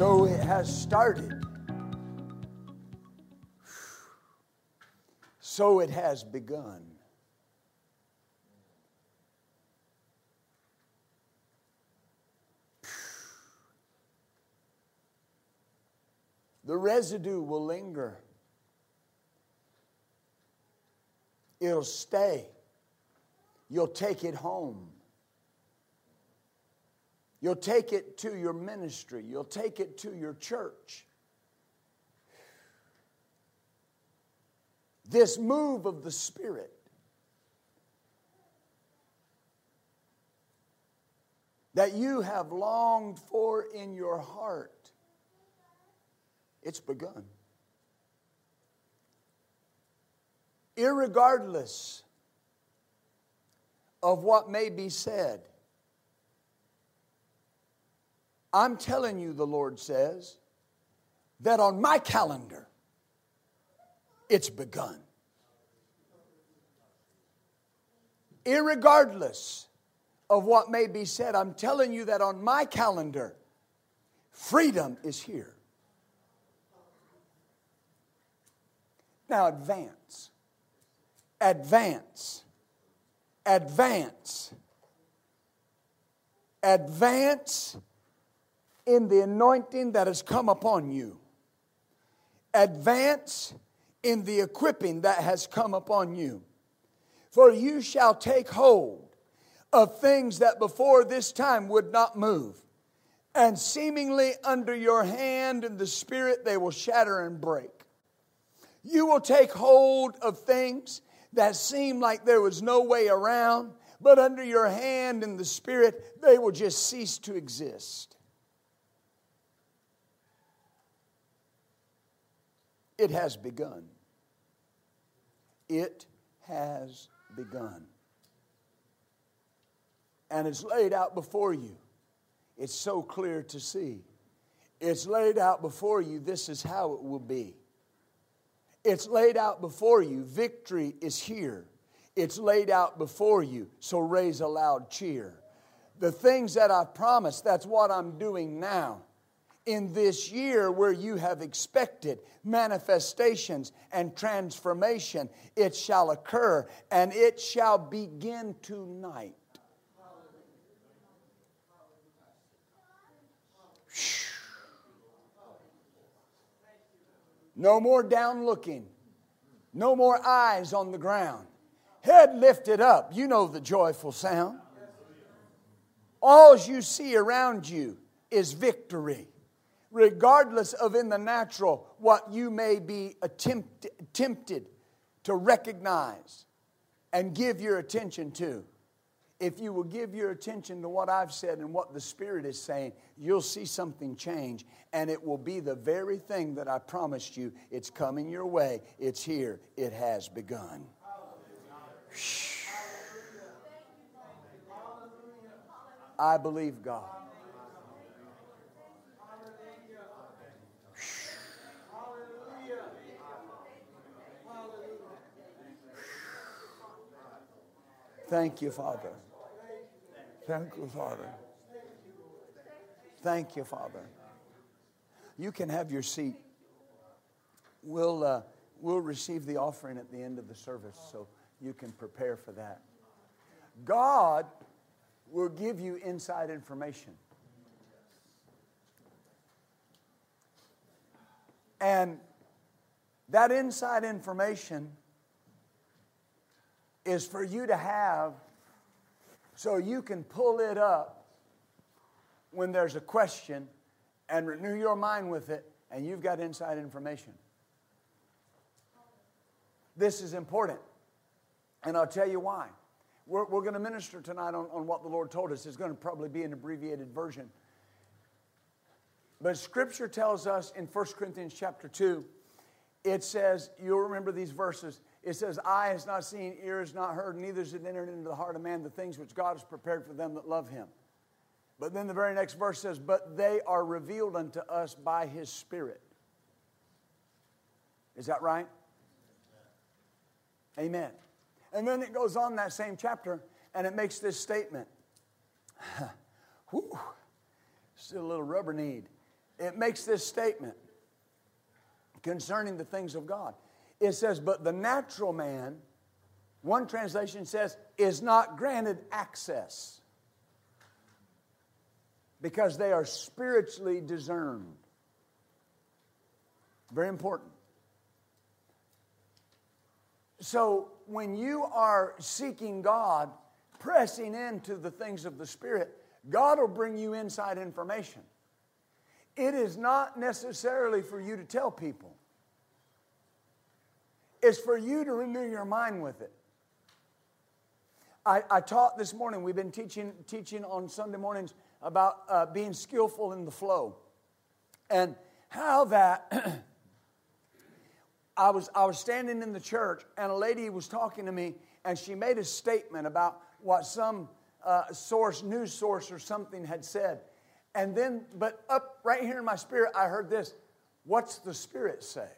So it has started. So it has begun. The residue will linger. It'll stay. You'll take it home. You'll take it to your ministry. You'll take it to your church. This move of the Spirit that you have longed for in your heart, it's begun. Irregardless of what may be said, I'm telling you, the Lord says, that on my calendar, it's begun. Irregardless of what may be said, I'm telling you that on my calendar, freedom is here. Now advance, advance, advance, advance in the anointing that has come upon you. Advance in the equipping that has come upon you. For you shall take hold of things that before this time would not move. And seemingly under your hand in the Spirit, they will shatter and break. You will take hold of things that seem like there was no way around, but under your hand in the Spirit, they will just cease to exist. It has begun. It has begun. And it's laid out before you. It's so clear to see. It's laid out before you. This is how it will be. It's laid out before you. Victory is here. It's laid out before you. So raise a loud cheer. The things that I've promised, that's what I'm doing now in this year where you have expected manifestations and transformation, it shall occur and it shall begin tonight. No more down looking. No more eyes on the ground. Head lifted up. You know the joyful sound. All you see around you is victory regardless of in the natural what you may be attempt, tempted to recognize and give your attention to. If you will give your attention to what I've said and what the Spirit is saying, you'll see something change. And it will be the very thing that I promised you. It's coming your way. It's here. It has begun. I believe God. Thank you, Father. Thank you, Father. Thank you, Father. You can have your seat. We'll, uh, we'll receive the offering at the end of the service, so you can prepare for that. God will give you inside information. And that inside information is for you to have so you can pull it up when there's a question and renew your mind with it, and you've got inside information. This is important, and I'll tell you why. We're, we're going to minister tonight on, on what the Lord told us. It's going to probably be an abbreviated version. But Scripture tells us in 1 Corinthians chapter 2, it says, you'll remember these verses. It says, Eye has not seen, ear has not heard, neither has it entered into the heart of man the things which God has prepared for them that love him. But then the very next verse says, But they are revealed unto us by his Spirit. Is that right? Amen. And then it goes on that same chapter and it makes this statement. Whew, still a little rubber need. It makes this statement concerning the things of God. It says, But the natural man, one translation says, is not granted access because they are spiritually discerned. Very important. So when you are seeking God, pressing into the things of the Spirit, God will bring you inside information. It is not necessarily for you to tell people, it's for you to renew your mind with it. I, I taught this morning, we've been teaching, teaching on Sunday mornings about uh, being skillful in the flow and how that I was, I was standing in the church and a lady was talking to me and she made a statement about what some uh, source, news source or something had said. And then, but up right here in my spirit, I heard this What's the Spirit say?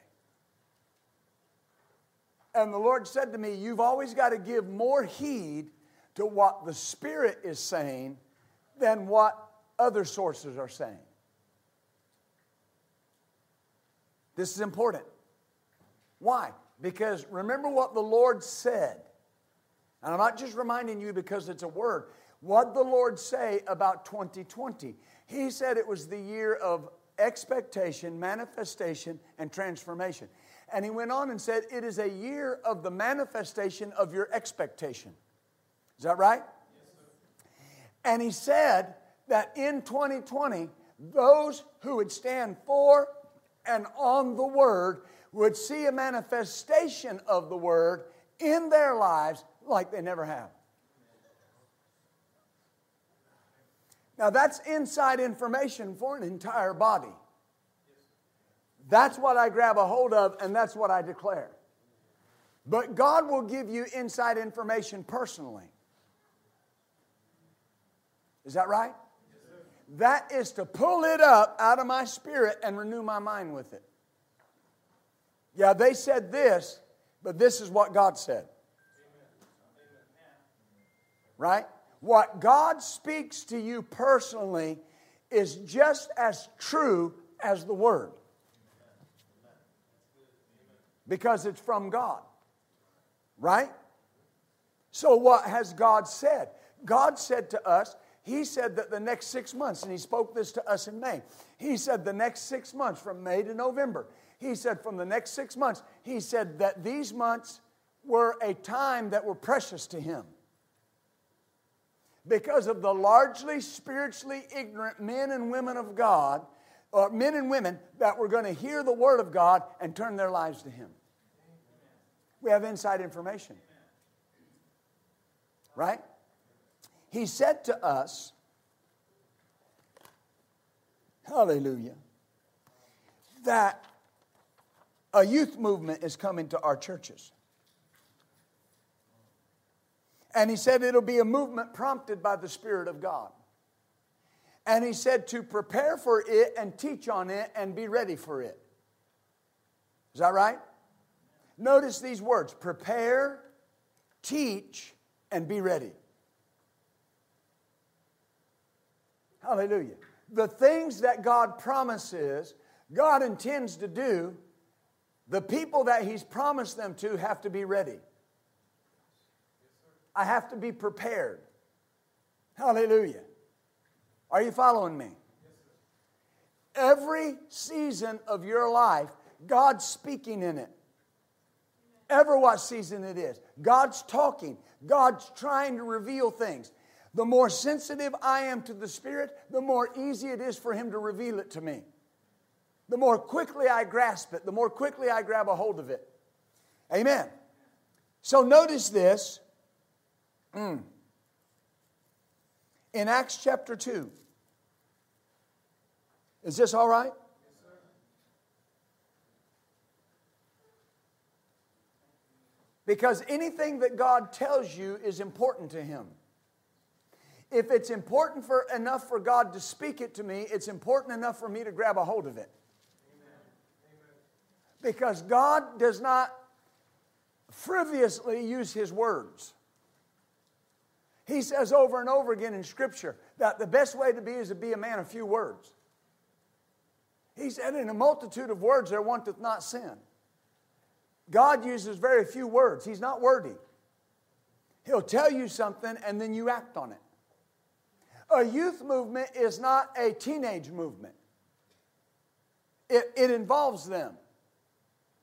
And the Lord said to me, You've always got to give more heed to what the Spirit is saying than what other sources are saying. This is important. Why? Because remember what the Lord said. And I'm not just reminding you because it's a word. What the Lord say about 2020? He said it was the year of expectation, manifestation, and transformation. And he went on and said, It is a year of the manifestation of your expectation. Is that right? and he said that in 2020, those who would stand for and on the Word would see a manifestation of the Word in their lives like they never have. Now, that's inside information for an entire body. That's what I grab a hold of, and that's what I declare. But God will give you inside information personally. Is that right? Yes, that is to pull it up out of my spirit and renew my mind with it. Yeah, they said this, but this is what God said. Right? What God speaks to you personally is just as true as the Word because it's from God. Right? So, what has God said? God said to us, He said that the next six months, and He spoke this to us in May, He said the next six months, from May to November, He said from the next six months, He said that these months were a time that were precious to Him. Because of the largely spiritually ignorant men and women of God or men and women that were going to hear the Word of God and turn their lives to Him. We have inside information. Right? He said to us, Hallelujah, that a youth movement is coming to our churches. And he said it'll be a movement prompted by the Spirit of God. And he said to prepare for it and teach on it and be ready for it. Is that right? Notice these words prepare, teach, and be ready. Hallelujah. The things that God promises, God intends to do, the people that He's promised them to have to be ready. I have to be prepared. Hallelujah. Are you following me? Every season of your life, God's speaking in it. Ever what season it is. God's talking. God's trying to reveal things. The more sensitive I am to the Spirit, the more easy it is for Him to reveal it to me. The more quickly I grasp it, the more quickly I grab a hold of it. Amen. So notice this. Mm. In Acts chapter 2, Is this all right? Because anything that God tells you is important to Him. If it's important for, enough for God to speak it to me, it's important enough for me to grab a hold of it. Because God does not frivolously use His words. He says over and over again in Scripture that the best way to be is to be a man of few words. He said, In a multitude of words there wanteth not sin. God uses very few words, He's not wordy. He'll tell you something and then you act on it. A youth movement is not a teenage movement, it, it involves them.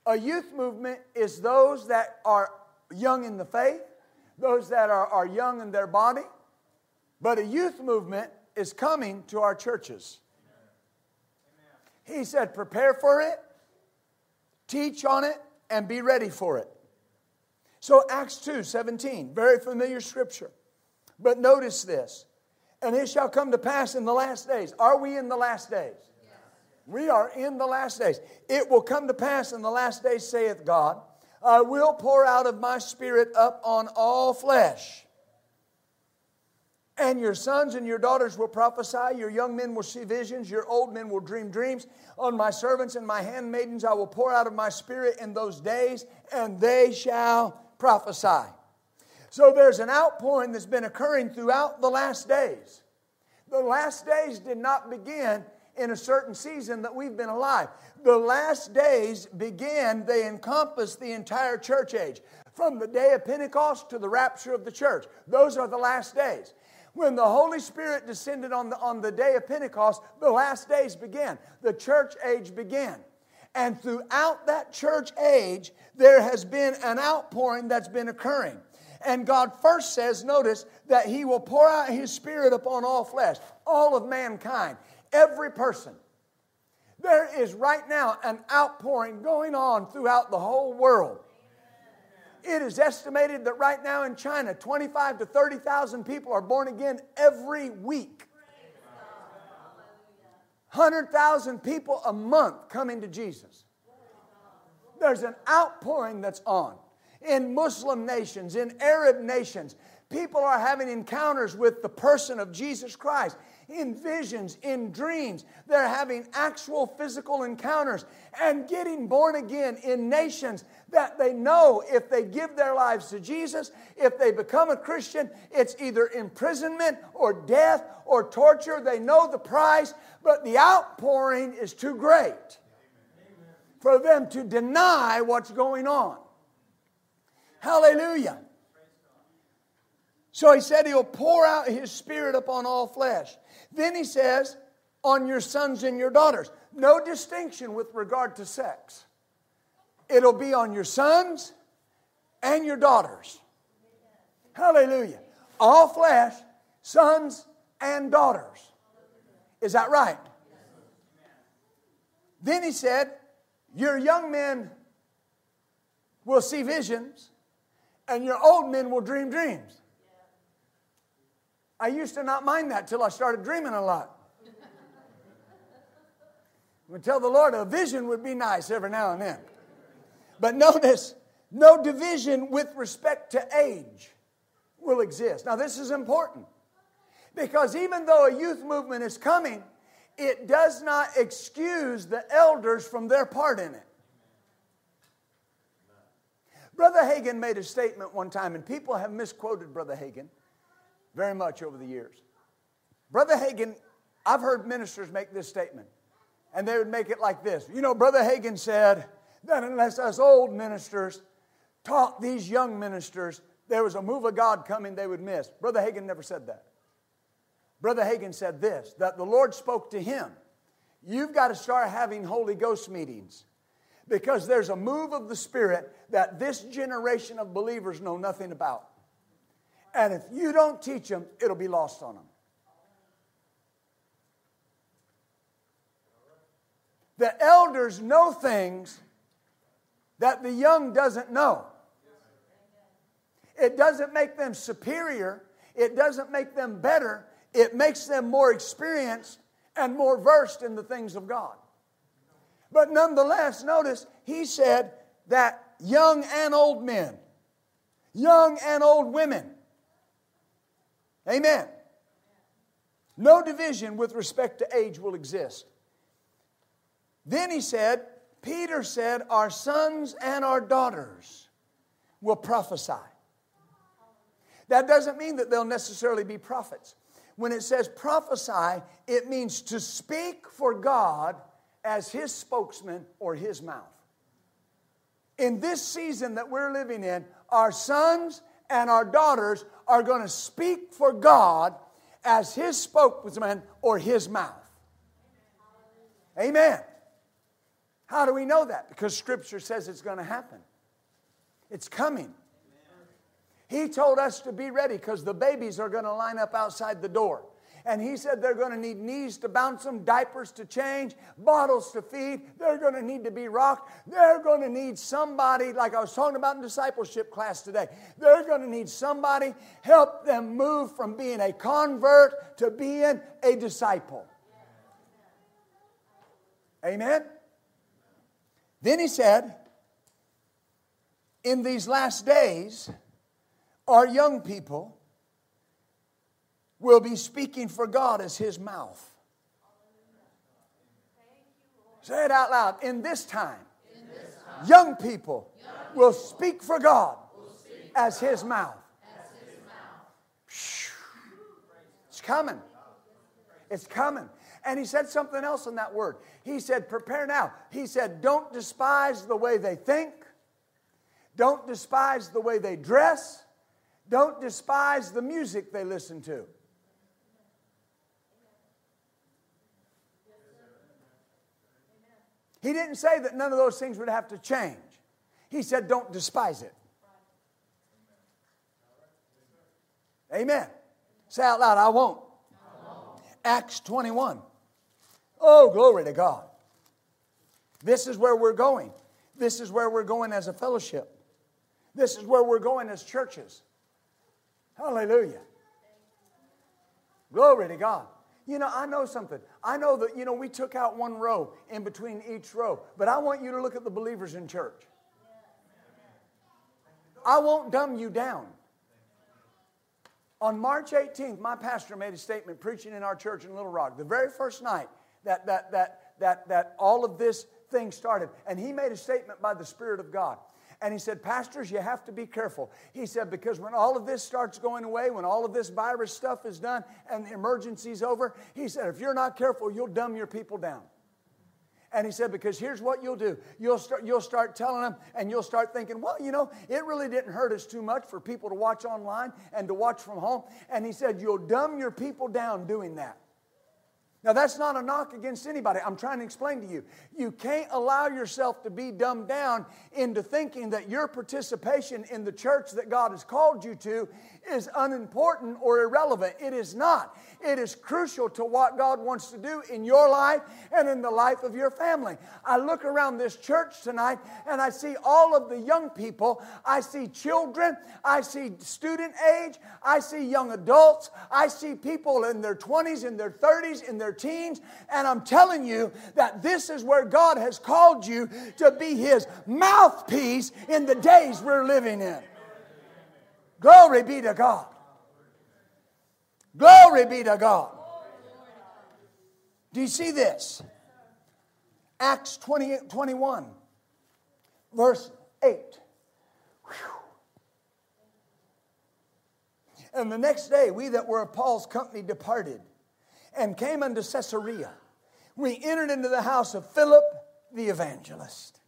A youth movement is those that are young in the faith, those that are, are young in their body. But a youth movement is coming to our churches. He said, prepare for it, teach on it, and be ready for it. So, Acts 2 17, very familiar scripture. But notice this, and it shall come to pass in the last days. Are we in the last days? Yes. We are in the last days. It will come to pass in the last days, saith God. I will pour out of my spirit up on all flesh. And your sons and your daughters will prophesy, your young men will see visions, your old men will dream dreams. On my servants and my handmaidens I will pour out of my spirit in those days, and they shall prophesy. So there's an outpouring that's been occurring throughout the last days. The last days did not begin in a certain season that we've been alive. The last days began, they encompass the entire church age. From the day of Pentecost to the rapture of the church. Those are the last days. When the Holy Spirit descended on the, on the day of Pentecost, the last days began. The church age began. And throughout that church age, there has been an outpouring that's been occurring. And God first says, notice, that He will pour out His Spirit upon all flesh, all of mankind, every person. There is right now an outpouring going on throughout the whole world. It is estimated that right now in China, 25 to 30,000 people are born again every week. 100,000 people a month coming to Jesus. There's an outpouring that's on. In Muslim nations, in Arab nations, people are having encounters with the person of Jesus Christ in visions, in dreams. They're having actual physical encounters and getting born again in nations that they know if they give their lives to Jesus, if they become a Christian, it's either imprisonment or death or torture. They know the price, but the outpouring is too great for them to deny what's going on. Hallelujah. So he said he'll pour out his spirit upon all flesh. Then he says, on your sons and your daughters. No distinction with regard to sex. It'll be on your sons and your daughters. Hallelujah. All flesh, sons and daughters. Is that right? Then he said, Your young men will see visions, and your old men will dream dreams. I used to not mind that till I started dreaming a lot. I would tell the Lord a vision would be nice every now and then. But notice, no division with respect to age will exist. Now, this is important because even though a youth movement is coming, it does not excuse the elders from their part in it. Brother Hagin made a statement one time, and people have misquoted Brother Hagin very much over the years. Brother Hagin, I've heard ministers make this statement, and they would make it like this. You know, Brother Hagin said that unless us old ministers taught these young ministers there was a move of God coming they would miss. Brother Hagin never said that. Brother Hagin said this that the Lord spoke to him. You've got to start having Holy Ghost meetings because there's a move of the Spirit that this generation of believers know nothing about. And if you don't teach them, it'll be lost on them. The elders know things that the young doesn't know. It doesn't make them superior, it doesn't make them better, it makes them more experienced and more versed in the things of God. But nonetheless, notice he said that young and old men, young and old women, amen. No division with respect to age will exist. Then he said, Peter said, Our sons and our daughters will prophesy. That doesn't mean that they'll necessarily be prophets. When it says prophesy, it means to speak for God as his spokesman or his mouth. In this season that we're living in, our sons and our daughters are going to speak for God as his spokesman or his mouth. Amen. How do we know that? Because Scripture says it's going to happen. It's coming. He told us to be ready because the babies are going to line up outside the door. And he said they're going to need knees to bounce them, diapers to change, bottles to feed. They're going to need to be rocked. They're going to need somebody, like I was talking about in discipleship class today, they're going to need somebody help them move from being a convert to being a disciple. Amen? Then he said, in these last days, our young people will be speaking for God as his mouth. Say it out loud. In this time, young people will speak for God as, his mouth. as his mouth. It's coming. It's coming. And he said something else in that word. He said, Prepare now. He said, Don't despise the way they think, don't despise the way they dress, don't despise the music they listen to. He didn't say that none of those things would have to change. He said, don't despise it. Amen. Say out loud, I won't. I won't. Acts 21. Oh, glory to God. This is where we're going. This is where we're going as a fellowship. This is where we're going as churches. Hallelujah. Glory to God. You know, I know something. I know that, you know, we took out one row in between each row, but I want you to look at the believers in church. I won't dumb you down. On March 18th, my pastor made a statement preaching in our church in Little Rock, the very first night that, that, that, that, that all of this thing started. And he made a statement by the Spirit of God. And he said, Pastors, you have to be careful. He said, because when all of this starts going away, when all of this virus stuff is done and the emergency's over, he said, if you're not careful, you'll dumb your people down. And he said, because here's what you'll do. You'll start, you'll start telling them, and you'll start thinking, well, you know, it really didn't hurt us too much for people to watch online and to watch from home. And he said, you'll dumb your people down doing that. Now, that's not a knock against anybody. I'm trying to explain to you. You can't allow yourself to be dumbed down into thinking that your participation in the church that God has called you to is unimportant or irrelevant. It is not. It is crucial to what God wants to do in your life and in the life of your family. I look around this church tonight and I see all of the young people. I see children. I see student age. I see young adults. I see people in their 20s, in their 30s, in their teens. And I'm telling you that this is where God has called you to be His mouthpiece in the days we're living in. Glory be to God. Glory be to God. Do you see this? Acts 20, 21, verse 8. Whew. And the next day, we that were of Paul's company departed and came unto Caesarea. We entered into the house of Philip the evangelist.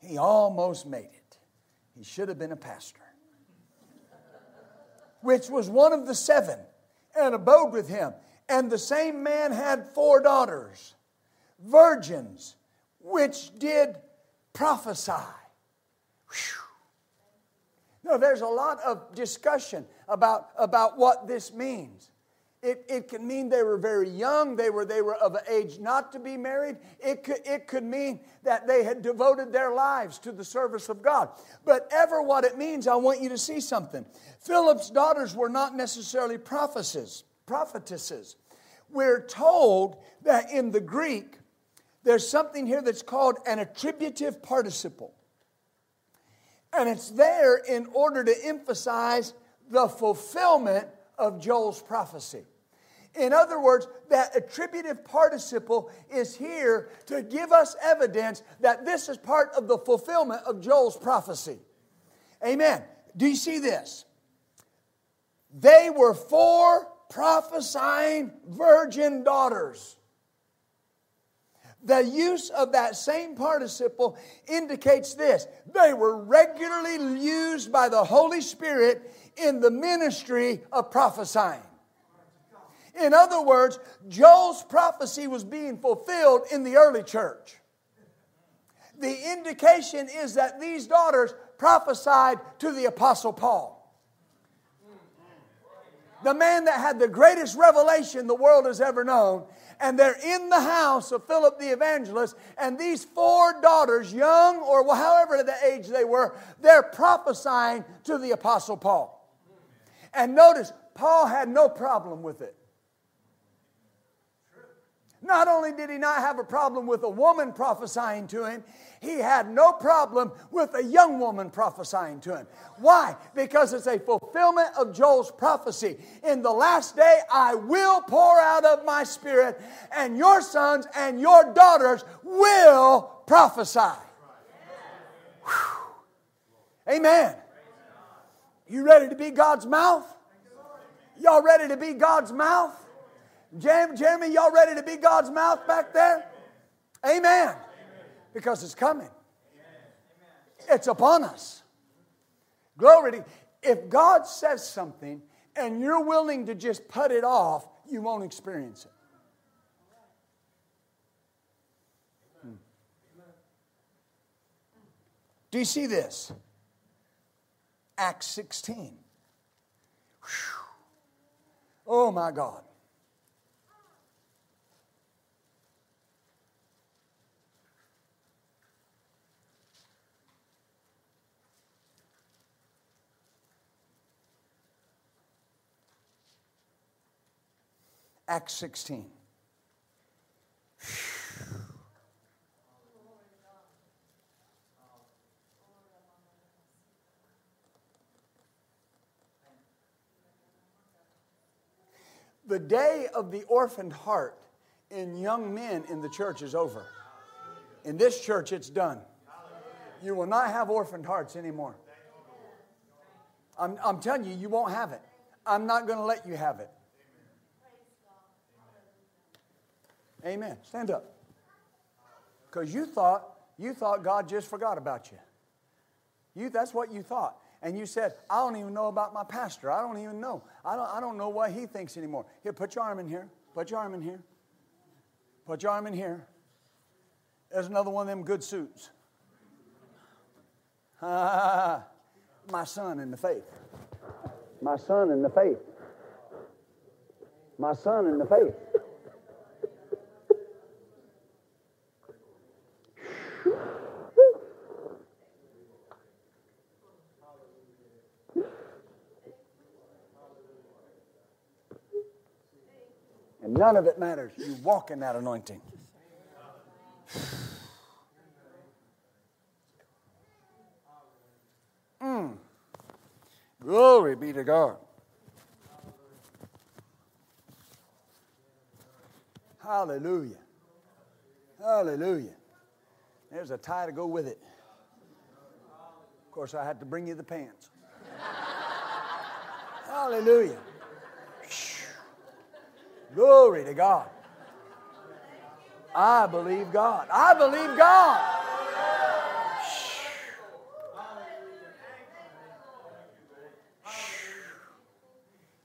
He almost made it. He should have been a pastor which was one of the seven, and abode with him. And the same man had four daughters, virgins, which did prophesy. Whew. Now, there's a lot of discussion about, about what this means. It, it can mean they were very young, they were, they were of an age not to be married. It could, it could mean that they had devoted their lives to the service of God. But ever what it means, I want you to see something. Philip's daughters were not necessarily prophecies, prophetesses. we're told that in the Greek, there's something here that's called an attributive participle. And it's there in order to emphasize the fulfillment of Joel's prophecy. In other words, that attributive participle is here to give us evidence that this is part of the fulfillment of Joel's prophecy. Amen. Do you see this? They were four prophesying virgin daughters. The use of that same participle indicates this they were regularly used by the Holy Spirit in the ministry of prophesying. In other words, Joel's prophecy was being fulfilled in the early church. The indication is that these daughters prophesied to the Apostle Paul. The man that had the greatest revelation the world has ever known. And they're in the house of Philip the evangelist, and these four daughters, young or however the age they were, they're prophesying to the Apostle Paul. And notice, Paul had no problem with it. Not only did he not have a problem with a woman prophesying to him, he had no problem with a young woman prophesying to him. Why? Because it's a fulfillment of Joel's prophecy. In the last day, I will pour out of my spirit, and your sons and your daughters will prophesy. Whew. Amen. You ready to be God's mouth? Y'all ready to be God's mouth? Jeremy, y'all ready to be God's mouth back there? Amen. Because it's coming. It's upon us. Glory to If God says something and you're willing to just put it off, you won't experience it. Hmm. Do you see this? Acts 16. Whew. Oh my God. Acts 16. The day of the orphaned heart in young men in the church is over. In this church, it's done. You will not have orphaned hearts anymore. I'm, I'm telling you, you won't have it. I'm not going to let you have it. Amen. Stand up. Because you thought you thought God just forgot about you. You that's what you thought. And you said, I don't even know about my pastor. I don't even know. I don't, I don't know what he thinks anymore. Here, put your arm in here. Put your arm in here. Put your arm in here. There's another one of them good suits. my son in the faith. My son in the faith. My son in the faith. And none of it matters. You walk in that anointing. Mm. Glory be to God. Hallelujah. Hallelujah. There's a tie to go with it. Of course, I had to bring you the pants. Hallelujah. Glory to God. I believe God. I believe God.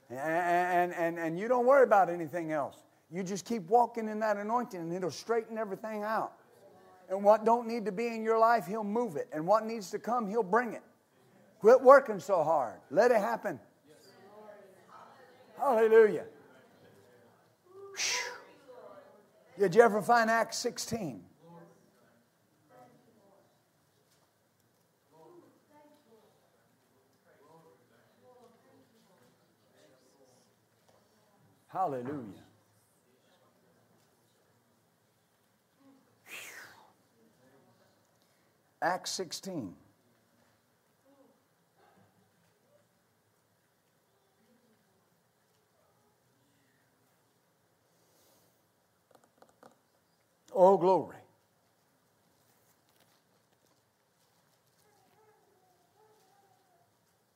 And, and, and you don't worry about anything else. You just keep walking in that anointing and it'll straighten everything out. And what don't need to be in your life, he'll move it. And what needs to come, he'll bring it. Quit working so hard. Let it happen. Hallelujah. Did you ever find Acts 16? Hallelujah. Acts 16. Oh, glory.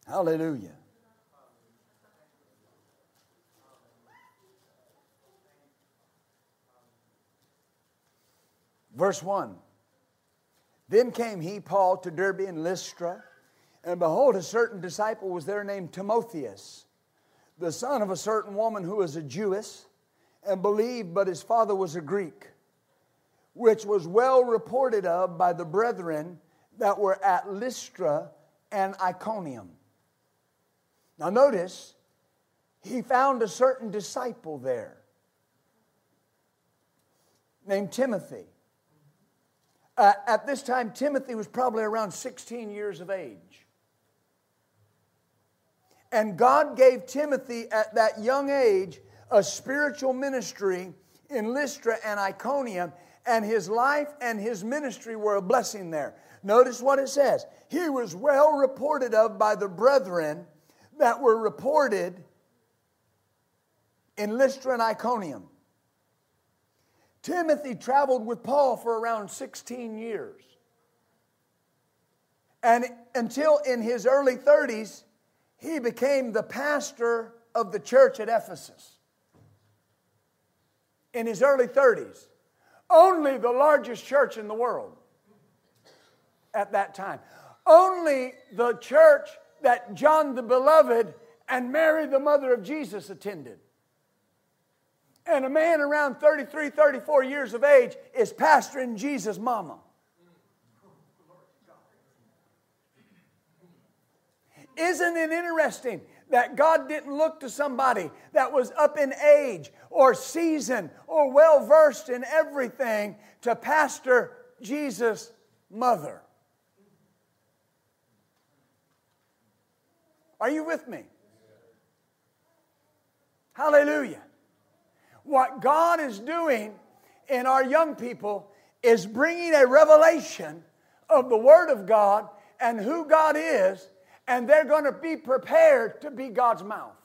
Hallelujah. Verse 1 Then came he, Paul, to Derbe and Lystra, and behold, a certain disciple was there named Timotheus, the son of a certain woman who was a Jewess, and believed, but his father was a Greek which was well reported of by the brethren that were at Lystra and Iconium. Now, notice, he found a certain disciple there named Timothy. Uh, at this time, Timothy was probably around 16 years of age. And God gave Timothy at that young age a spiritual ministry in Lystra and Iconium and his life and his ministry were a blessing there. Notice what it says. He was well reported of by the brethren that were reported in Lystra and Iconium. Timothy traveled with Paul for around 16 years. And until in his early 30s, he became the pastor of the church at Ephesus. In his early 30s only the largest church in the world at that time. Only the church that John the Beloved and Mary, the mother of Jesus, attended. And a man around 33, 34 years of age is pastoring Jesus' mama. Isn't it interesting that God didn't look to somebody that was up in age or seasoned or well versed in everything to pastor Jesus' mother. Are you with me? Hallelujah. What God is doing in our young people is bringing a revelation of the Word of God and who God is and they're going to be prepared to be God's mouth.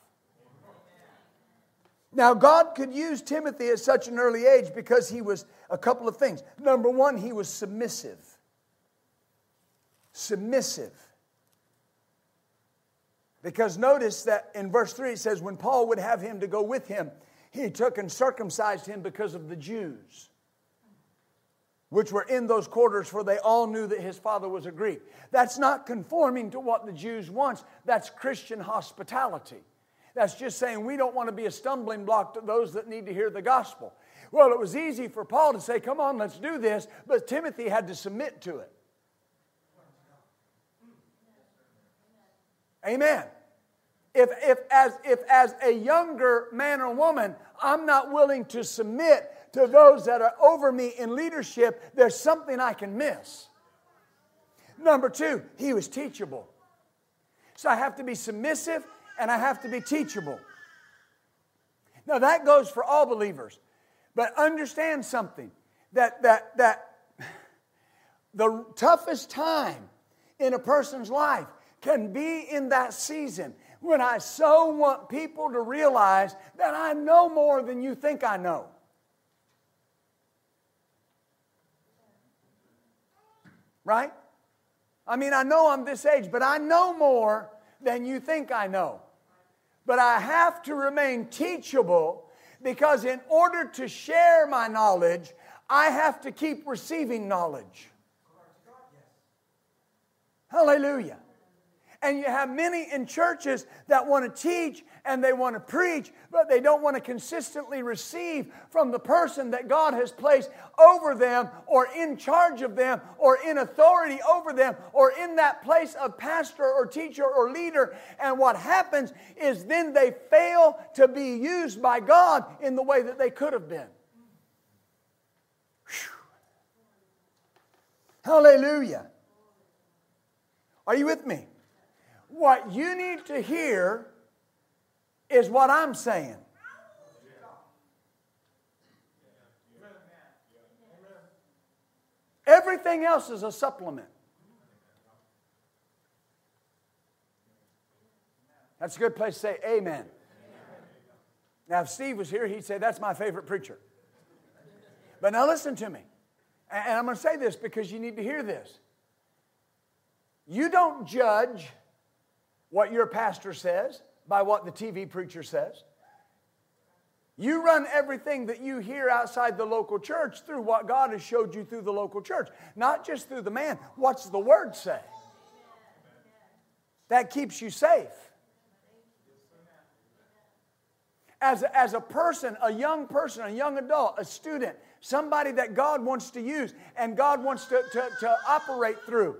Now, God could use Timothy at such an early age because he was a couple of things. Number one, he was submissive. Submissive. Because notice that in verse 3 it says, when Paul would have him to go with him, he took and circumcised him because of the Jews which were in those quarters, for they all knew that his father was a Greek. That's not conforming to what the Jews want, that's Christian hospitality. That's just saying we don't want to be a stumbling block to those that need to hear the gospel. Well, it was easy for Paul to say, Come on, let's do this, but Timothy had to submit to it. Amen. If, if, as, if as a younger man or woman, I'm not willing to submit to those that are over me in leadership, there's something I can miss. Number two, he was teachable. So I have to be submissive and I have to be teachable. Now that goes for all believers. But understand something that that that the toughest time in a person's life can be in that season when I so want people to realize that I know more than you think I know. Right? I mean, I know I'm this age, but I know more than you think I know. But I have to remain teachable because in order to share my knowledge, I have to keep receiving knowledge. Hallelujah. And you have many in churches that want to teach and they want to preach, but they don't want to consistently receive from the person that God has placed over them or in charge of them or in authority over them or in that place of pastor or teacher or leader. And what happens is then they fail to be used by God in the way that they could have been. Whew. Hallelujah. Are you with me? What you need to hear is what I'm saying. Everything else is a supplement. That's a good place to say amen. amen. Now, if Steve was here, he'd say, That's my favorite preacher. But now listen to me. And I'm going to say this because you need to hear this. You don't judge what your pastor says by what the TV preacher says. You run everything that you hear outside the local church through what God has showed you through the local church, not just through the man. What's the word say? That keeps you safe. As a, as a person, a young person, a young adult, a student, somebody that God wants to use and God wants to, to, to operate through.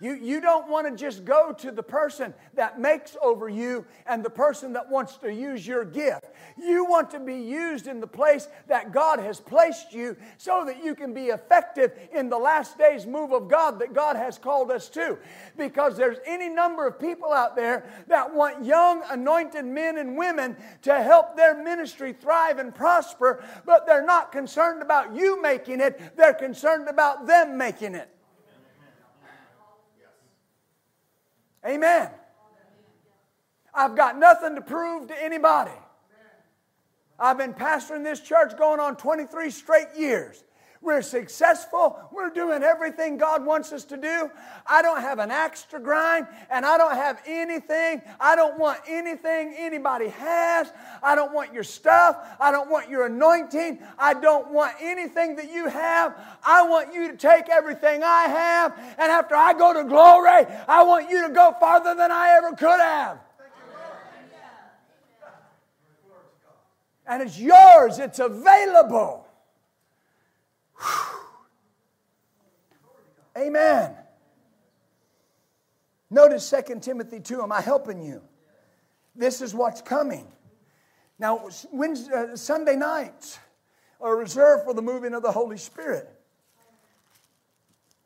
You, you don't want to just go to the person that makes over you and the person that wants to use your gift. You want to be used in the place that God has placed you so that you can be effective in the last days move of God that God has called us to. Because there's any number of people out there that want young anointed men and women to help their ministry thrive and prosper, but they're not concerned about you making it, they're concerned about them making it. Amen. I've got nothing to prove to anybody. I've been pastoring this church going on 23 straight years. We're successful. We're doing everything God wants us to do. I don't have an axe to grind, and I don't have anything. I don't want anything anybody has. I don't want your stuff. I don't want your anointing. I don't want anything that you have. I want you to take everything I have, and after I go to glory, I want you to go farther than I ever could have. And it's yours, it's available. Amen. Notice 2 Timothy 2. Am I helping you? This is what's coming. Now, Wednesday, uh, Sunday nights are reserved for the moving of the Holy Spirit.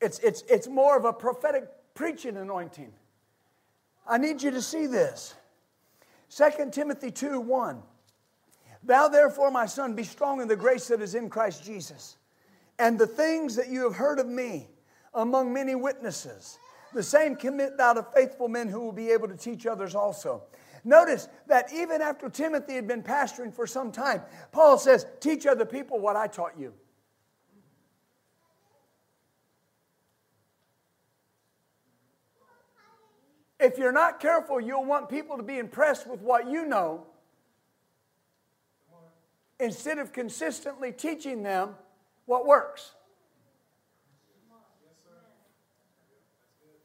It's, it's, it's more of a prophetic preaching anointing. I need you to see this. 2 Timothy 2 1. Thou therefore, my son, be strong in the grace that is in Christ Jesus. And the things that you have heard of me among many witnesses, the same commit thou to faithful men who will be able to teach others also. Notice that even after Timothy had been pastoring for some time, Paul says, Teach other people what I taught you. If you're not careful, you'll want people to be impressed with what you know instead of consistently teaching them what works.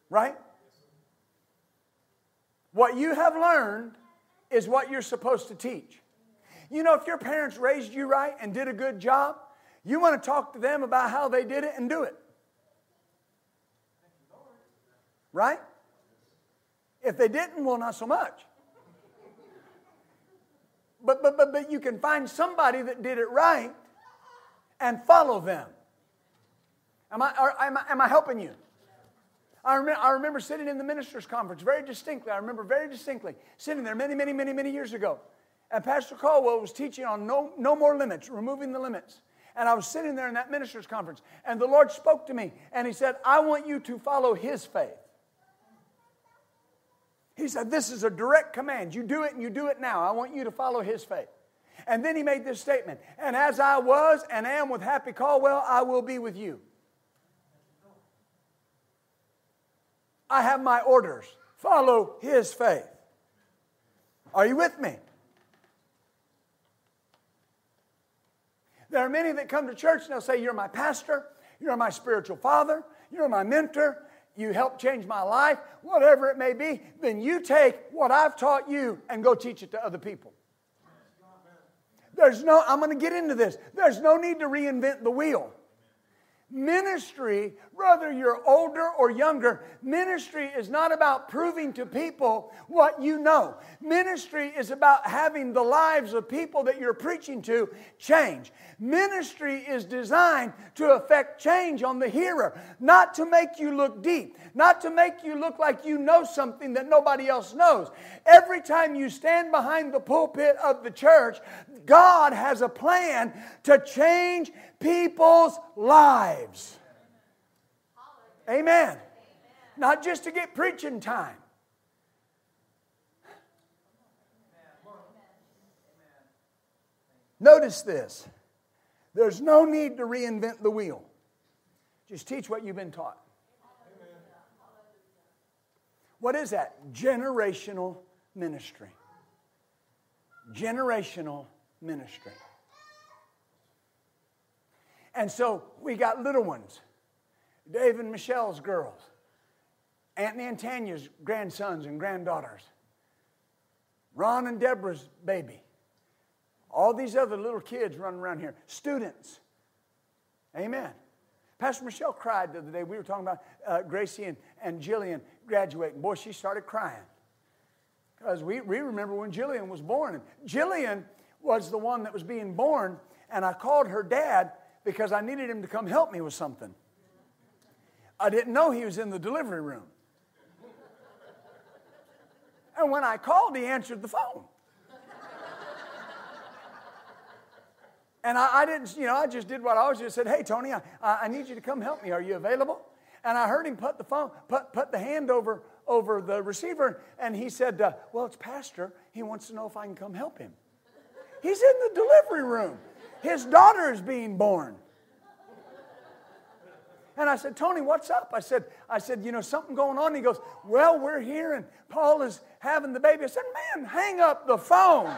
Right? What you have learned is what you're supposed to teach. You know, if your parents raised you right and did a good job, you want to talk to them about how they did it and do it. Right? If they didn't, well, not so much. But, but, but, but you can find somebody that did it right and follow them. Am I, am I, am I helping you? I, rem- I remember sitting in the ministers' conference very distinctly. I remember very distinctly sitting there many, many, many, many years ago. And Pastor Caldwell was teaching on no, no more limits, removing the limits. And I was sitting there in that ministers' conference, and the Lord spoke to me, and He said, I want you to follow His faith. He said, This is a direct command. You do it and you do it now. I want you to follow His faith. And then he made this statement And as I was and am with Happy Caldwell, I will be with you. I have my orders. Follow his faith. Are you with me? There are many that come to church and they'll say, You're my pastor, you're my spiritual father, you're my mentor, you helped change my life, whatever it may be. Then you take what I've taught you and go teach it to other people. There's no, I'm going to get into this. There's no need to reinvent the wheel. Ministry, whether you're older or younger, ministry is not about proving to people what you know. Ministry is about having the lives of people that you're preaching to change. Ministry is designed to affect change on the hearer, not to make you look deep, not to make you look like you know something that nobody else knows. Every time you stand behind the pulpit of the church, God has a plan to change people's lives. Amen. Not just to get preaching time. Notice this. There's no need to reinvent the wheel. Just teach what you've been taught. What is that? Generational ministry. Generational ministry. And so we got little ones. Dave and Michelle's girls. Aunt and Tanya's grandsons and granddaughters. Ron and Deborah's baby. All these other little kids running around here. Students. Amen. Pastor Michelle cried the other day. We were talking about uh, Gracie and, and Jillian graduating. Boy, she started crying. Because we, we remember when Jillian was born. And Jillian was the one that was being born, and I called her dad because I needed him to come help me with something. I didn't know he was in the delivery room. And when I called, he answered the phone. And I, I, didn't, you know, I just did what I always just said, hey, Tony, I, I need you to come help me. Are you available? And I heard him put the phone, put, put the hand over, over the receiver, and he said, uh, well, it's Pastor. He wants to know if I can come help him. He's in the delivery room. His daughter is being born. And I said, Tony, what's up? I said, I said, you know, something going on. He goes, Well, we're here and Paul is having the baby. I said, Man, hang up the phone.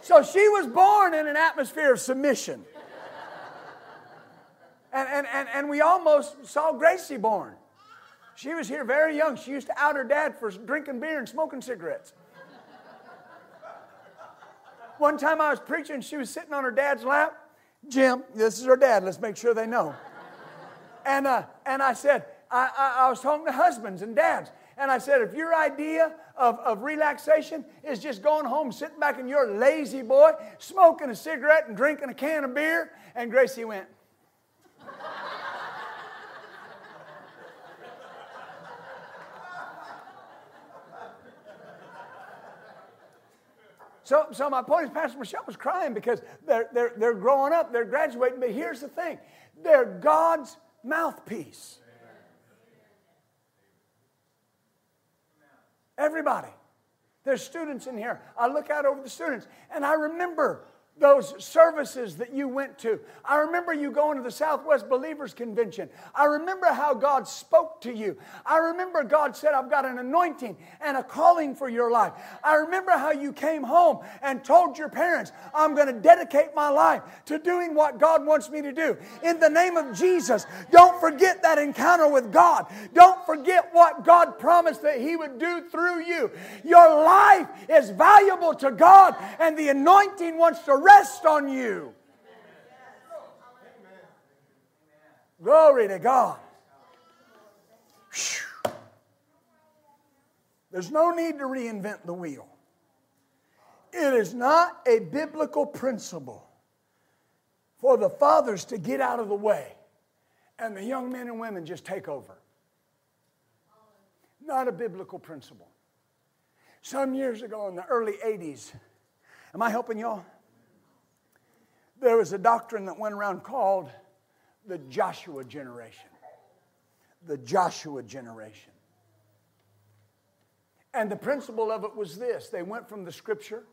So she was born in an atmosphere of submission. And, and, and, and we almost saw Gracie born. She was here very young. She used to out her dad for drinking beer and smoking cigarettes. One time I was preaching, she was sitting on her dad's lap. Jim, this is her dad. Let's make sure they know. And, uh, and I said, I, I, I was talking to husbands and dads. And I said, if your idea of, of relaxation is just going home, sitting back in your lazy boy, smoking a cigarette and drinking a can of beer, and Gracie went, So, so my point is, Pastor Michelle was crying because they're, they're, they're growing up, they're graduating. But here's the thing they're God's mouthpiece. Everybody. There's students in here. I look out over the students and I remember those services that you went to. I remember you going to the Southwest Believers Convention. I remember how God spoke to you. I remember God said, I've got an anointing and a calling for your life. I remember how you came home and told your parents, I'm going to dedicate my life to doing what God wants me to do. In the name of Jesus, don't forget that encounter with God. Don't forget what God promised that He would do through you. Your life is valuable to God, and the anointing wants to rest on you. Glory to God. There's no need to reinvent the wheel. It is not a biblical principle for the fathers to get out of the way and the young men and women just take over. Not a biblical principle. Some years ago in the early 80s, am I helping y'all? There was a doctrine that went around called the Joshua generation. The Joshua generation. And the principle of it was this they went from the scripture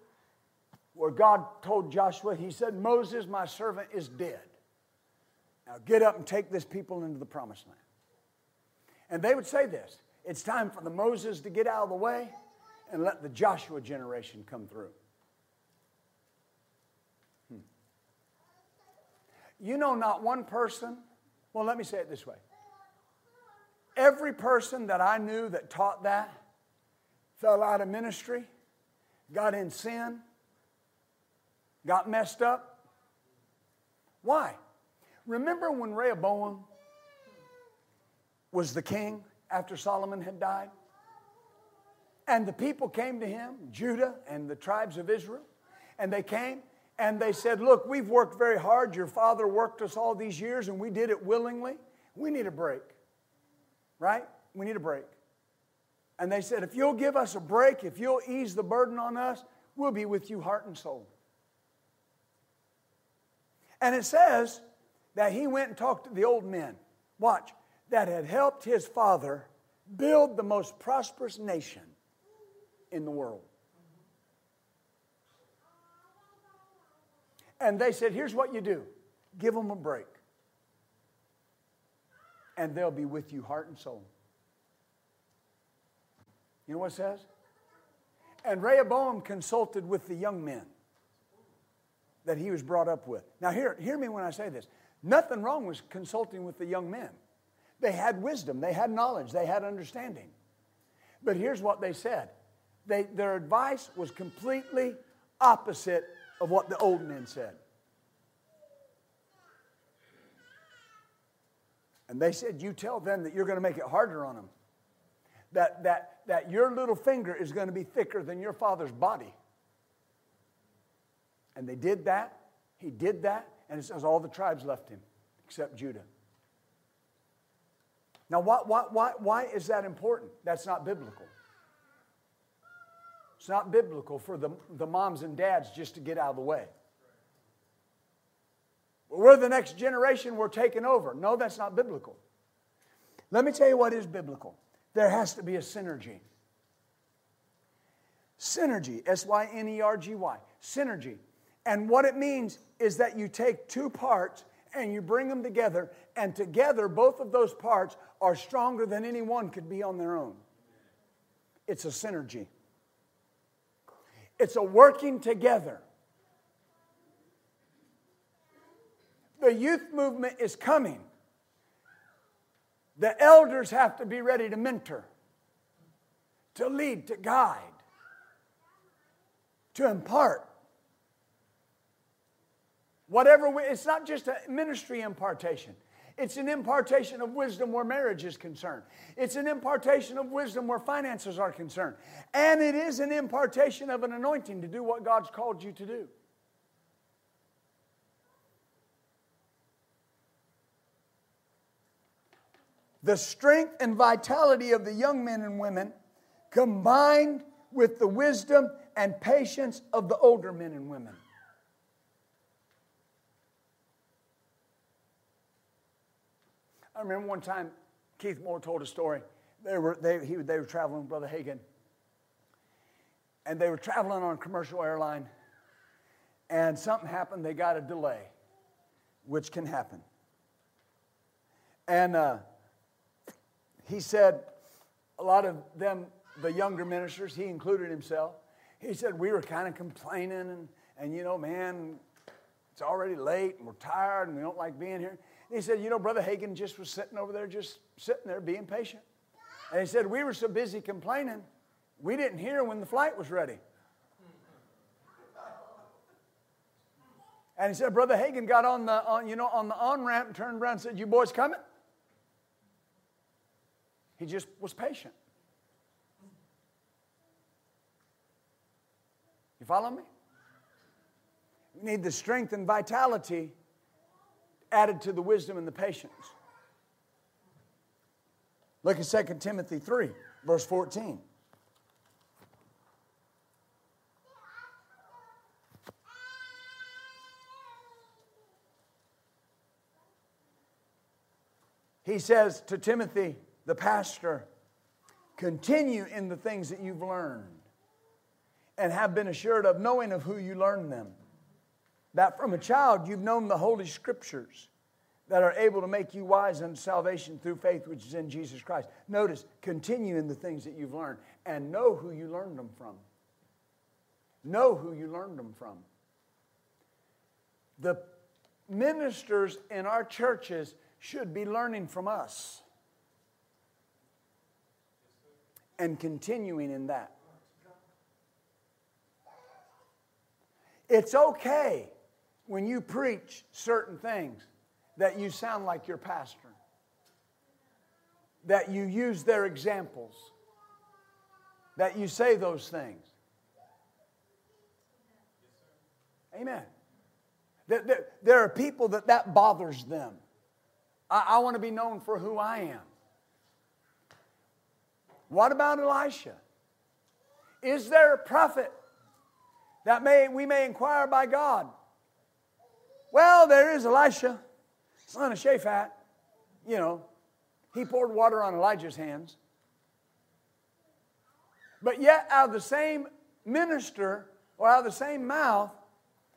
where God told Joshua, He said, Moses, my servant, is dead. Now get up and take this people into the promised land. And they would say this it's time for the Moses to get out of the way and let the Joshua generation come through. You know, not one person, well, let me say it this way. Every person that I knew that taught that fell out of ministry, got in sin, got messed up. Why? Remember when Rehoboam was the king after Solomon had died? And the people came to him, Judah and the tribes of Israel, and they came and they said, Look, we've worked very hard. Your father worked us all these years, and we did it willingly. We need a break. Right? We need a break. And they said, If you'll give us a break, if you'll ease the burden on us, we'll be with you heart and soul. And it says that he went and talked to the old men, watch, that had helped his father build the most prosperous nation in the world. And they said, here's what you do give them a break, and they'll be with you heart and soul. You know what it says? And Rehoboam consulted with the young men that he was brought up with. Now, hear, hear me when I say this. Nothing wrong with consulting with the young men. They had wisdom, they had knowledge, they had understanding. But here's what they said they, their advice was completely opposite of what the old men said. And they said, You tell them that you're going to make it harder on them. That, that, that your little finger is going to be thicker than your father's body. And they did that. He did that. And it says all the tribes left him except Judah. Now, why, why, why, why is that important? That's not biblical. It's not biblical for the, the moms and dads just to get out of the way. We're the next generation, we're taking over. No, that's not biblical. Let me tell you what is biblical there has to be a synergy. Synergy, S Y N E R G Y, synergy. And what it means is that you take two parts and you bring them together, and together, both of those parts are stronger than any one could be on their own. It's a synergy, it's a working together. The youth movement is coming. The elders have to be ready to mentor, to lead, to guide, to impart. Whatever, we, it's not just a ministry impartation. It's an impartation of wisdom where marriage is concerned. It's an impartation of wisdom where finances are concerned. And it is an impartation of an anointing to do what God's called you to do. The strength and vitality of the young men and women combined with the wisdom and patience of the older men and women. I remember one time Keith Moore told a story. They were, they, he, they were traveling with Brother Hagin. And they were traveling on a commercial airline. And something happened. They got a delay, which can happen. And uh, he said, a lot of them, the younger ministers, he included himself, he said, we were kind of complaining and, and, you know, man, it's already late and we're tired and we don't like being here. And he said, You know, Brother Hagin just was sitting over there, just sitting there being patient. And he said, We were so busy complaining, we didn't hear when the flight was ready. And he said, Brother Hagin got on the, on, you know, on the on ramp and turned around and said, You boys coming? He just was patient. You follow me? We need the strength and vitality added to the wisdom and the patience. Look at 2 Timothy 3, verse 14. He says to Timothy, the pastor, continue in the things that you've learned and have been assured of knowing of who you learned them that from a child you've known the Holy Scriptures that are able to make you wise unto salvation through faith which is in Jesus Christ. Notice, continue in the things that you've learned and know who you learned them from. Know who you learned them from. The ministers in our churches should be learning from us and continuing in that. It's okay when you preach certain things that you sound like your pastor, that you use their examples, that you say those things. Amen. There are people that that bothers them. I, want to be known for who I am. What about Elisha? Is there a prophet that may, we may inquire by God? Well, there is Elisha, son of Shaphat. You know, he poured water on Elijah's hands. But yet, out of the same minister or out of the same mouth,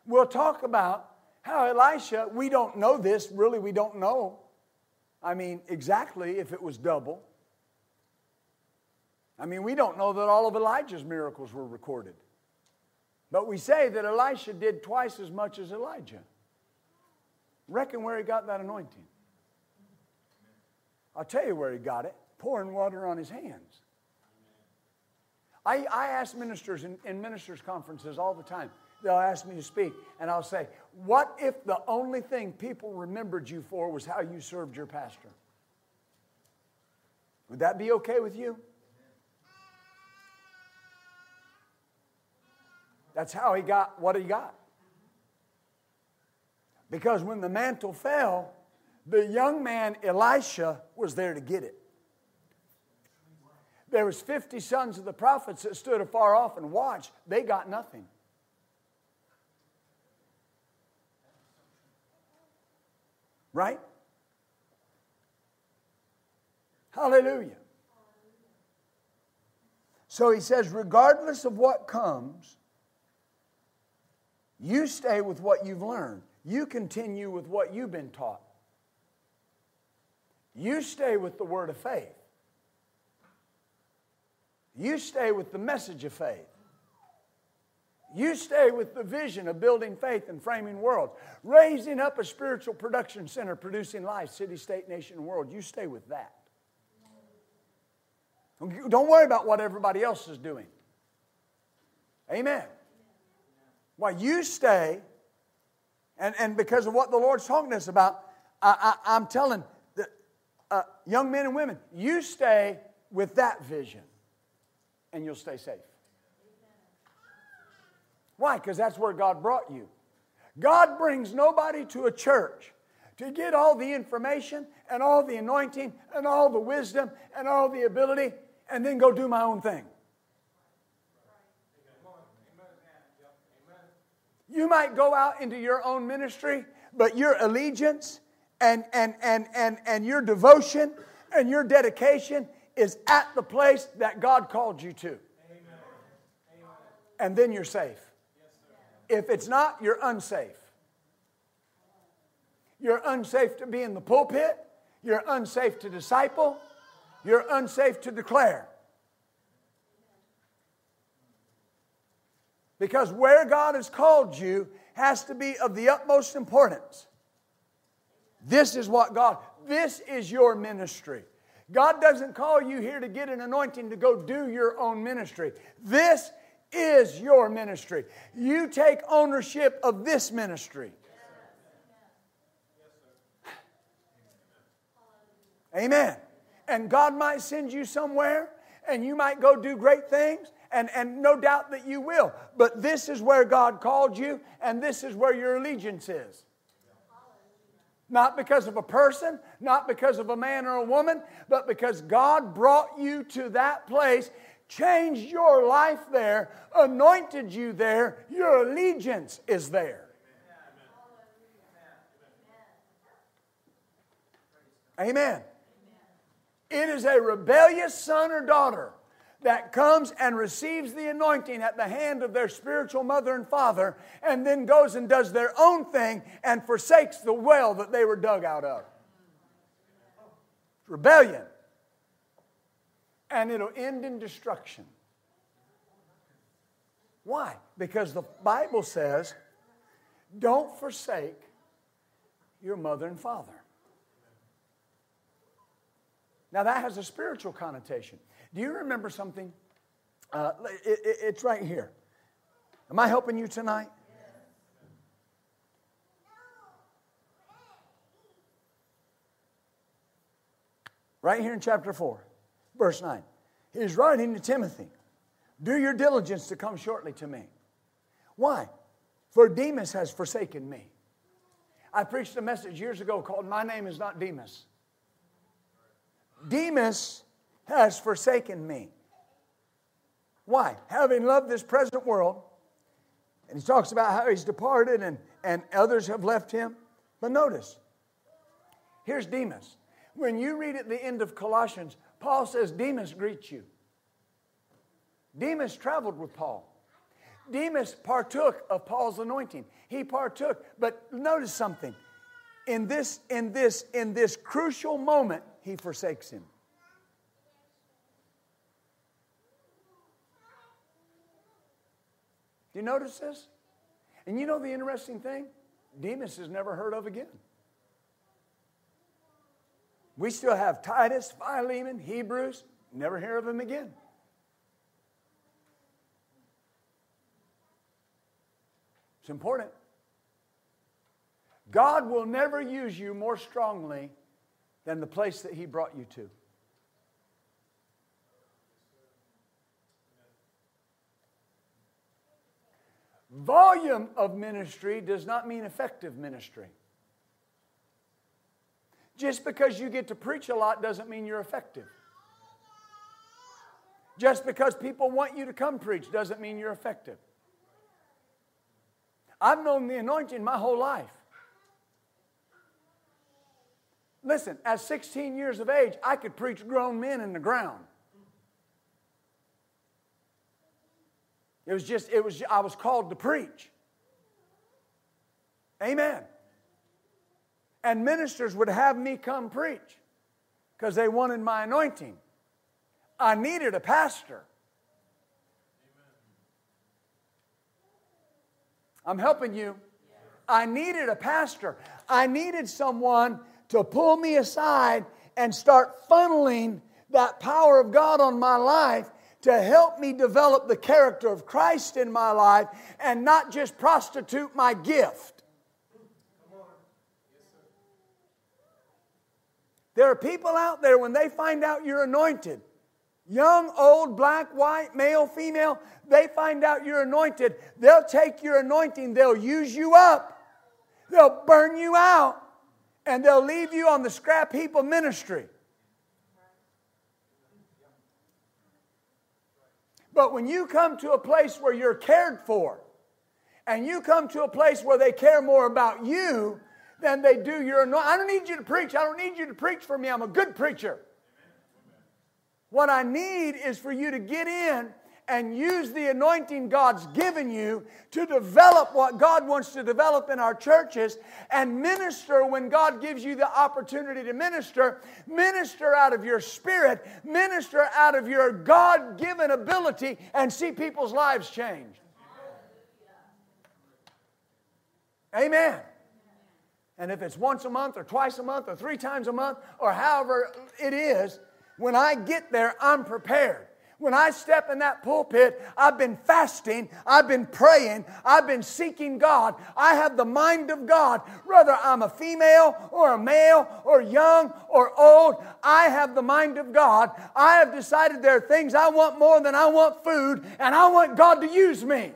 we'll talk about how Elisha, we don't know this, really, we don't know. I mean, exactly if it was double. I mean, we don't know that all of Elijah's miracles were recorded. But we say that Elisha did twice as much as Elijah. Reckon where he got that anointing. I'll tell you where he got it pouring water on his hands. I, I ask ministers in, in ministers' conferences all the time, they'll ask me to speak, and I'll say, What if the only thing people remembered you for was how you served your pastor? Would that be okay with you? That's how he got what he got. Because when the mantle fell, the young man Elisha was there to get it. There was 50 sons of the prophets that stood afar off and watched. They got nothing. Right? Hallelujah. So he says, regardless of what comes, you stay with what you've learned. You continue with what you've been taught. You stay with the word of faith. You stay with the message of faith. You stay with the vision of building faith and framing worlds, raising up a spiritual production center, producing life, city, state, nation, world. You stay with that. Don't worry about what everybody else is doing. Amen. Why you stay, and, and because of what the Lord's talking to us about, I, am telling the, uh, young men and women, you stay with that vision, and you'll stay safe. Why? Because that's where God brought you. God brings nobody to a church to get all the information and all the anointing and all the wisdom and all the ability and then go do my own thing. You might go out into your own ministry, but your allegiance and, and, and, and, and your devotion and your dedication is at the place that God called you to. And then you're safe. If it's not, you're unsafe. You're unsafe to be in the pulpit. You're unsafe to disciple. You're unsafe to declare. Because where God has called you has to be of the utmost importance. This is what God, this is your ministry. God doesn't call you here to get an anointing to go do your own ministry. This is your ministry. You take ownership of this ministry. Amen. And God might send you somewhere and you might go do great things, and, and no doubt that you will. But this is where God called you, and this is where your allegiance is. Not because of a person, not because of a man or a woman, but because God brought you to that place, changed your life there, anointed you there, your allegiance is there. Amen. It is a rebellious son or daughter that comes and receives the anointing at the hand of their spiritual mother and father and then goes and does their own thing and forsakes the well that they were dug out of. Rebellion. And it'll end in destruction. Why? Because the Bible says, don't forsake your mother and father. Now, that has a spiritual connotation. Do you remember something? Uh, it, it, it's right here. Am I helping you tonight? Right here in chapter 4, verse 9. He's writing to Timothy Do your diligence to come shortly to me. Why? For Demas has forsaken me. I preached a message years ago called My Name is Not Demas. Demas has forsaken me. Why? Having loved this present world, and he talks about how he's departed and, and others have left him. But notice, here's Demas. When you read at the end of Colossians, Paul says, Demas greets you. Demas traveled with Paul. Demas partook of Paul's anointing. He partook, but notice something. In this, in this, in this crucial moment, he forsakes him. Do you notice this? And you know the interesting thing? Demas is never heard of again. We still have Titus, Philemon, Hebrews, never hear of him again. It's important. God will never use you more strongly than the place that He brought you to. Volume of ministry does not mean effective ministry. Just because you get to preach a lot doesn't mean you're effective. Just because people want you to come preach doesn't mean you're effective. I've known the anointing my whole life. Listen, at 16 years of age, I could preach grown men in the ground. It was just, it was, I was called to preach. Amen. And ministers would have me come preach because they wanted my anointing. I needed a pastor. I'm helping you. I needed a pastor. I needed someone to pull me aside and start funneling that power of God on my life to help me develop the character of Christ in my life and not just prostitute my gift. There are people out there when they find out you're anointed, young, old, black, white, male, female, they find out you're anointed, they'll take your anointing, they'll use you up, they'll burn you out, and they'll leave you on the scrap heap of ministry. But when you come to a place where you're cared for, and you come to a place where they care more about you than they do your anointing, I don't need you to preach. I don't need you to preach for me. I'm a good preacher. What I need is for you to get in and use the anointing God's given you to develop what God wants to develop in our churches and minister when God gives you the opportunity to minister. Minister out of your spirit, minister out of your God given ability, and see people's lives changed. Amen. And if it's once a month or twice a month or three times a month or however it is, when I get there, I'm prepared. When I step in that pulpit, I've been fasting, I've been praying, I've been seeking God. I have the mind of God. Whether I'm a female or a male or young or old, I have the mind of God. I have decided there are things I want more than I want food, and I want God to use me.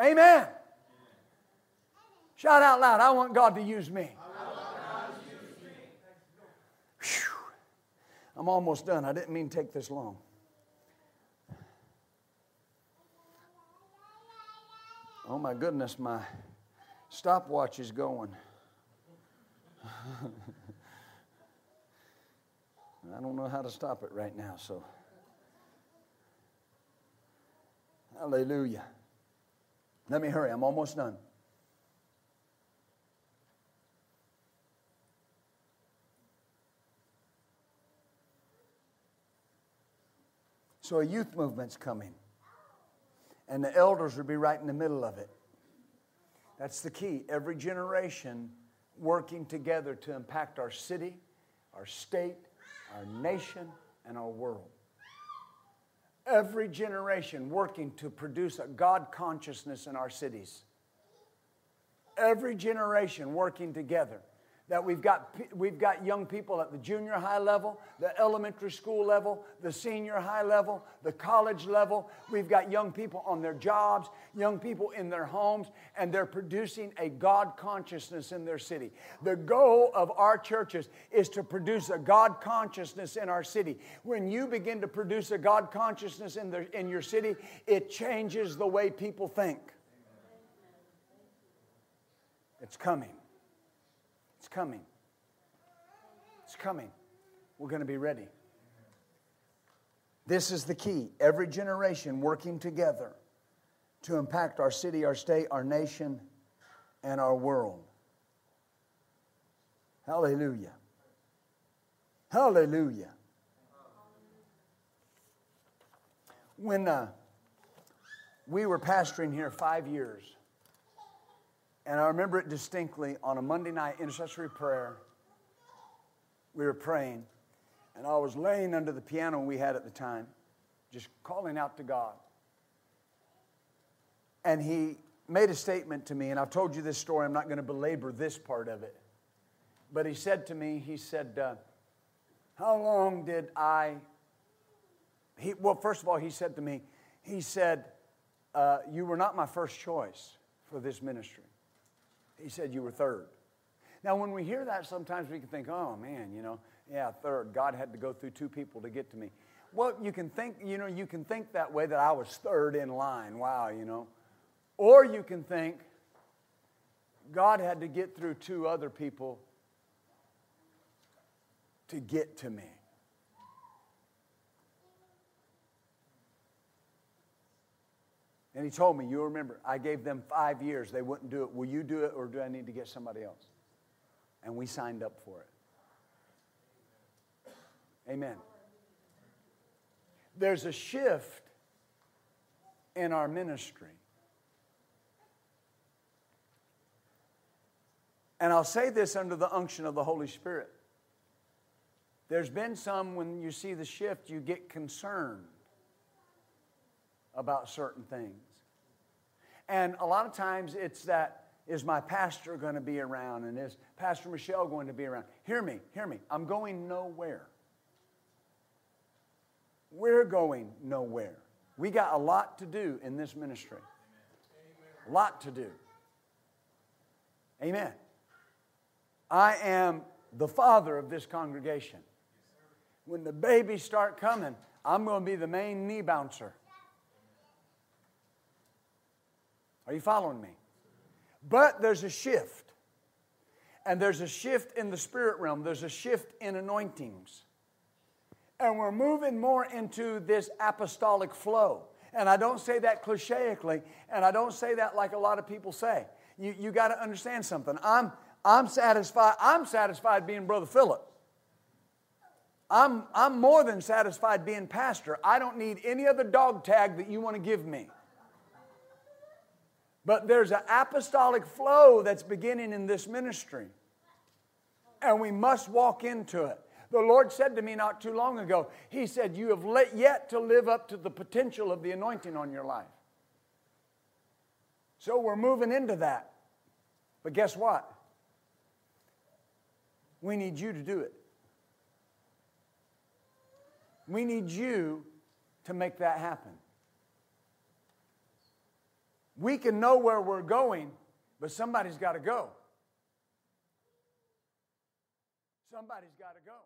Amen. Shout out loud, I want God to use me. I'm almost done. I didn't mean to take this long. Oh my goodness, my stopwatch is going. I don't know how to stop it right now, so. Hallelujah. Let me hurry, I'm almost done. So a youth movement's coming. And the elders will be right in the middle of it. That's the key. Every generation working together to impact our city, our state, our nation, and our world. Every generation working to produce a God consciousness in our cities. Every generation working together that we've got, we've got young people at the junior high level, the elementary school level, the senior high level, the college level. We've got young people on their jobs, young people in their homes, and they're producing a God consciousness in their city. The goal of our churches is to produce a God consciousness in our city. When you begin to produce a God consciousness in, the, in your city, it changes the way people think. It's coming. It's coming. It's coming. We're going to be ready. This is the key. Every generation working together to impact our city, our state, our nation, and our world. Hallelujah. Hallelujah. When uh, we were pastoring here five years, and I remember it distinctly on a Monday night intercessory prayer, we were praying, and I was laying under the piano we had at the time, just calling out to God. And he made a statement to me, and I've told you this story, I'm not going to belabor this part of it. But he said to me, he said, uh, How long did I? He, well, first of all, he said to me, He said, uh, You were not my first choice for this ministry. He said, You were third. Now, when we hear that, sometimes we can think, Oh, man, you know, yeah, third. God had to go through two people to get to me. Well, you can think, you know, you can think that way that I was third in line. Wow, you know. Or you can think God had to get through two other people to get to me. And he told me, You remember, I gave them five years. They wouldn't do it. Will you do it or do I need to get somebody else? And we signed up for it. Amen. There's a shift in our ministry. And I'll say this under the unction of the Holy Spirit. There's been some when you see the shift, you get concerned about certain things. And a lot of times it's that is my pastor going to be around and is Pastor Michelle going to be around? Hear me, hear me. I'm going nowhere. We're going nowhere. We got a lot to do in this ministry. A lot to do. Amen. I am the father of this congregation when the babies start coming, I'm going to be the main knee bouncer. Are you following me? But there's a shift. And there's a shift in the spirit realm, there's a shift in anointings. And we're moving more into this apostolic flow. And I don't say that clicheically, and I don't say that like a lot of people say. You, you got to understand something. I'm, I'm satisfied. I'm satisfied being Brother Philip. I'm, I'm more than satisfied being pastor. I don't need any other dog tag that you want to give me. But there's an apostolic flow that's beginning in this ministry. And we must walk into it. The Lord said to me not too long ago, He said, You have yet to live up to the potential of the anointing on your life. So we're moving into that. But guess what? We need you to do it. We need you to make that happen. We can know where we're going, but somebody's got to go. Somebody's got to go.